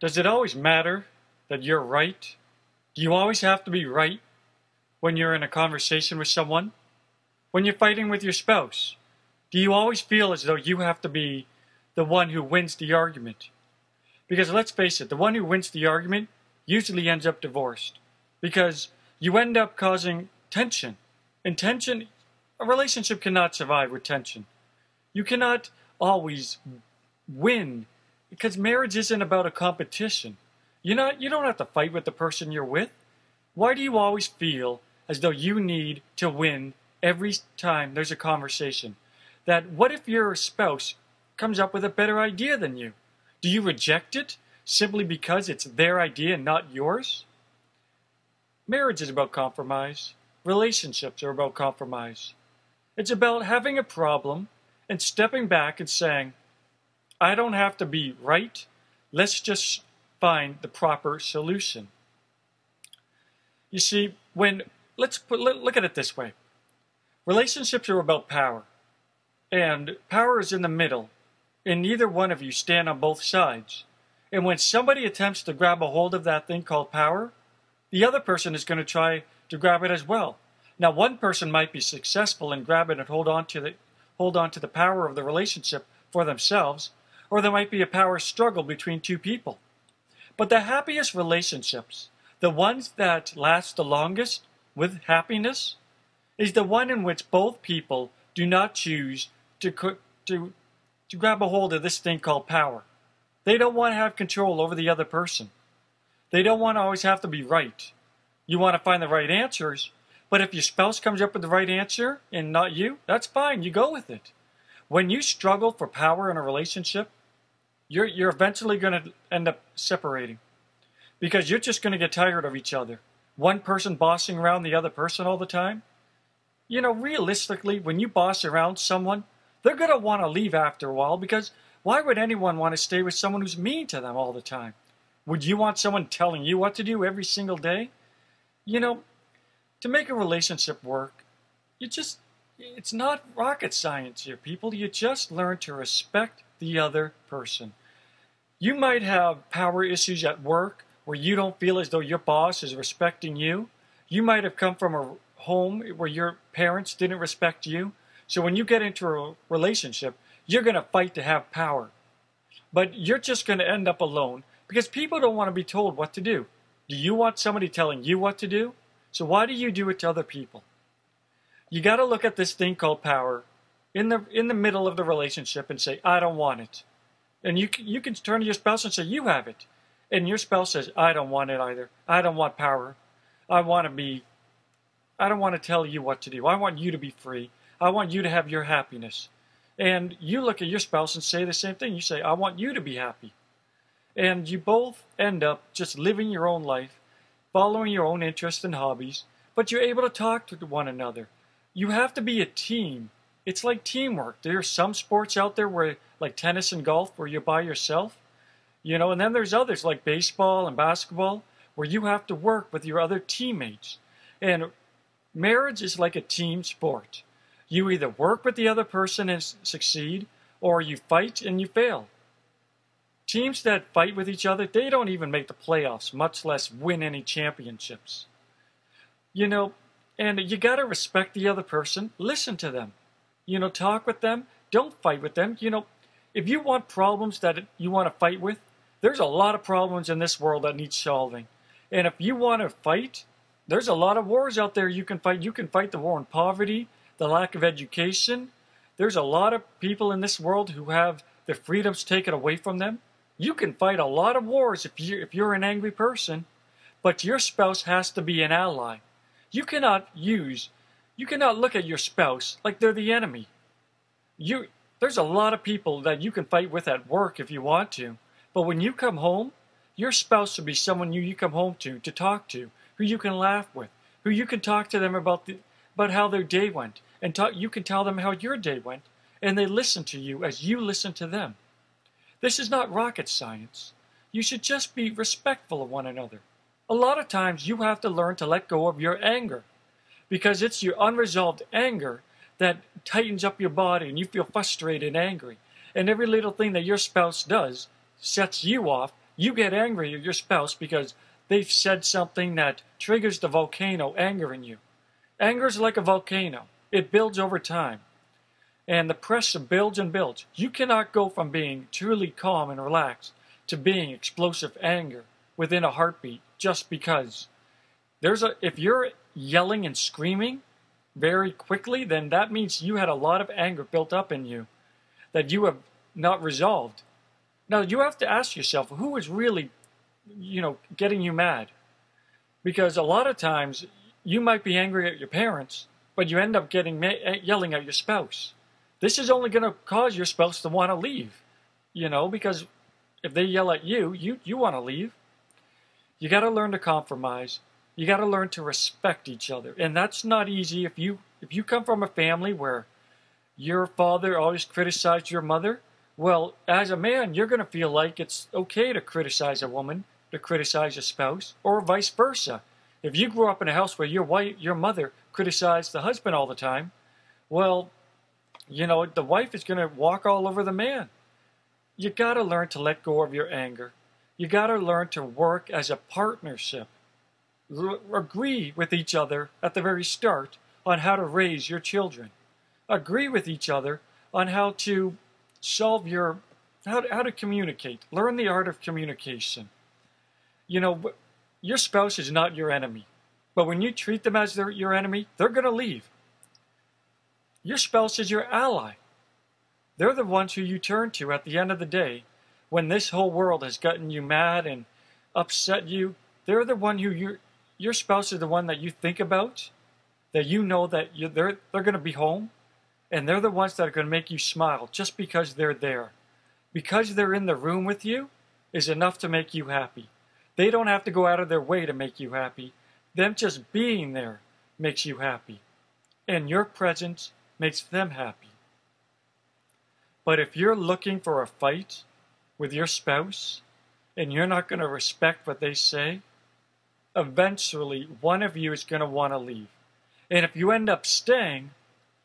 Does it always matter that you're right? Do you always have to be right when you're in a conversation with someone? When you're fighting with your spouse? Do you always feel as though you have to be the one who wins the argument? Because let's face it, the one who wins the argument usually ends up divorced. Because you end up causing tension. And tension, a relationship cannot survive with tension. You cannot always win because marriage isn't about a competition. You're not, you don't have to fight with the person you're with. Why do you always feel as though you need to win every time there's a conversation? That what if your spouse comes up with a better idea than you? Do you reject it simply because it's their idea and not yours? Marriage is about compromise. Relationships are about compromise. It's about having a problem and stepping back and saying, I don't have to be right. Let's just find the proper solution. You see, when let's put, look at it this way. Relationships are about power. And power is in the middle. And neither one of you stand on both sides. And when somebody attempts to grab a hold of that thing called power, the other person is going to try to grab it as well. Now, one person might be successful in grabbing and hold on to the hold on to the power of the relationship for themselves, or there might be a power struggle between two people. But the happiest relationships, the ones that last the longest with happiness, is the one in which both people do not choose to, to, to grab a hold of this thing called power. They don't want to have control over the other person. They don't want to always have to be right. You want to find the right answers, but if your spouse comes up with the right answer and not you, that's fine. You go with it. When you struggle for power in a relationship, you're, you're eventually going to end up separating because you're just going to get tired of each other. One person bossing around the other person all the time. You know, realistically, when you boss around someone, they're going to want to leave after a while because why would anyone want to stay with someone who's mean to them all the time? Would you want someone telling you what to do every single day? You know, to make a relationship work, you just, it's not rocket science here, people. You just learn to respect the other person. You might have power issues at work where you don't feel as though your boss is respecting you. You might have come from a home where your parents didn't respect you. So when you get into a relationship, you're going to fight to have power. But you're just going to end up alone because people don't want to be told what to do. Do you want somebody telling you what to do? So why do you do it to other people? You got to look at this thing called power in the in the middle of the relationship and say, "I don't want it." And you you can turn to your spouse and say, "You have it," and your spouse says, "I don't want it either. I don't want power. I want to be. I don't want to tell you what to do. I want you to be free. I want you to have your happiness." And you look at your spouse and say the same thing. You say, "I want you to be happy," and you both end up just living your own life, following your own interests and hobbies, but you're able to talk to one another. You have to be a team. It's like teamwork. There are some sports out there where like tennis and golf where you're by yourself. You know, and then there's others like baseball and basketball where you have to work with your other teammates. And marriage is like a team sport. You either work with the other person and succeed, or you fight and you fail. Teams that fight with each other, they don't even make the playoffs, much less win any championships. You know, and you got to respect the other person, listen to them. You know, talk with them, don't fight with them. You know, if you want problems that you want to fight with, there's a lot of problems in this world that need solving. And if you want to fight, there's a lot of wars out there you can fight. You can fight the war on poverty, the lack of education. There's a lot of people in this world who have their freedoms taken away from them. You can fight a lot of wars if you if you're an angry person, but your spouse has to be an ally. You cannot use you cannot look at your spouse like they're the enemy. You there's a lot of people that you can fight with at work if you want to. But when you come home, your spouse should be someone you, you come home to, to talk to, who you can laugh with, who you can talk to them about the, about how their day went, and talk, you can tell them how your day went, and they listen to you as you listen to them. This is not rocket science. You should just be respectful of one another. A lot of times you have to learn to let go of your anger because it's your unresolved anger that tightens up your body and you feel frustrated and angry. And every little thing that your spouse does sets you off. You get angry at your spouse because they've said something that triggers the volcano anger in you. Anger is like a volcano. It builds over time. And the pressure builds and builds. You cannot go from being truly calm and relaxed to being explosive anger within a heartbeat just because. There's a if you're yelling and screaming very quickly, then that means you had a lot of anger built up in you that you have not resolved. Now you have to ask yourself who is really, you know, getting you mad, because a lot of times you might be angry at your parents, but you end up getting ma- eh, yelling at your spouse. This is only going to cause your spouse to want to leave, you know, because if they yell at you, you you want to leave. You got to learn to compromise. You got to learn to respect each other, and that's not easy if you if you come from a family where your father always criticized your mother well, as a man, you're going to feel like it's okay to criticize a woman, to criticize a spouse, or vice versa. If you grew up in a house where your wife, your mother criticized the husband all the time, well, you know, the wife is going to walk all over the man. You got to learn to let go of your anger. You got to learn to work as a partnership. Agree with each other at the very start on how to raise your children. Agree with each other on how to solve your how to, how to communicate. Learn the art of communication. You know, your spouse is not your enemy, but when you treat them as their, your enemy, they're going to leave. Your spouse is your ally. They're the ones who you turn to at the end of the day when this whole world has gotten you mad and upset you. They're the one who you your spouse is the one that you think about, that you know that you, they're they're going to be home and they're the ones that are going to make you smile just because they're there. Because they're in the room with you is enough to make you happy. They don't have to go out of their way to make you happy. Them just being there makes you happy. And your presence makes them happy. But if you're looking for a fight with your spouse and you're not going to respect what they say, eventually one of you is going to want to leave. And if you end up staying,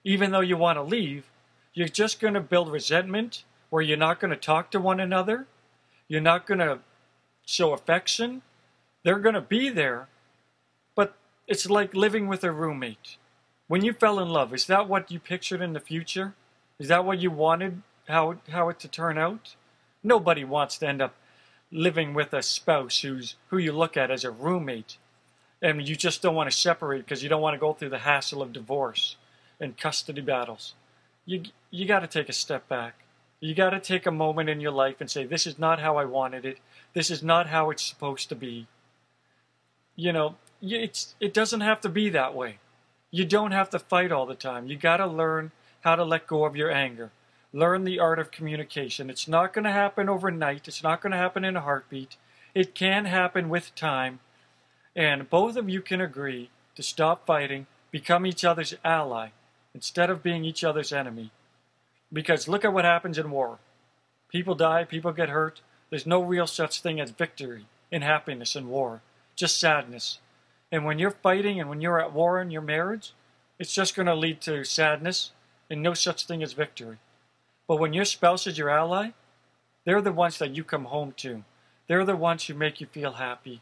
even though you want to leave, you're just going to build resentment where you're not going to talk to one another. You're not going to show affection. They're going to be there, but it's like living with a roommate. When you fell in love, is that what you pictured in the future? Is that what you wanted how how it to turn out? Nobody wants to end up living with a spouse who's who you look at as a roommate and you just don't want to separate because you don't want to go through the hassle of divorce and custody battles. You, you got to take a step back. You got to take a moment in your life and say, This is not how I wanted it. This is not how it's supposed to be. You know, it's, it doesn't have to be that way. You don't have to fight all the time. You got to learn how to let go of your anger. Learn the art of communication. It's not going to happen overnight, it's not going to happen in a heartbeat. It can happen with time. And both of you can agree to stop fighting, become each other's ally, instead of being each other's enemy. Because look at what happens in war. People die, people get hurt. There's no real such thing as victory in happiness in war, just sadness. And when you're fighting and when you're at war in your marriage, it's just going to lead to sadness and no such thing as victory. But when your spouse is your ally, they're the ones that you come home to. They're the ones who make you feel happy.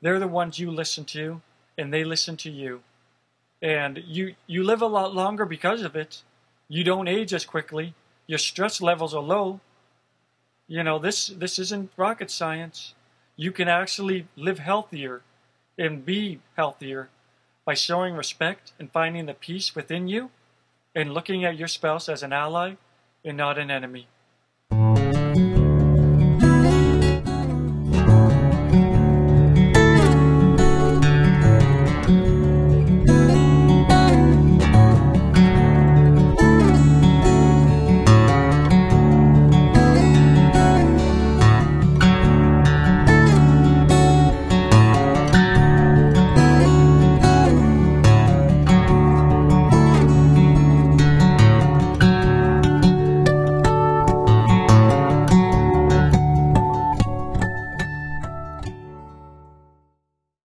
They're the ones you listen to, and they listen to you and you you live a lot longer because of it. You don't age as quickly. Your stress levels are low. You know this this isn't rocket science. You can actually live healthier and be healthier by showing respect and finding the peace within you and looking at your spouse as an ally and not an enemy.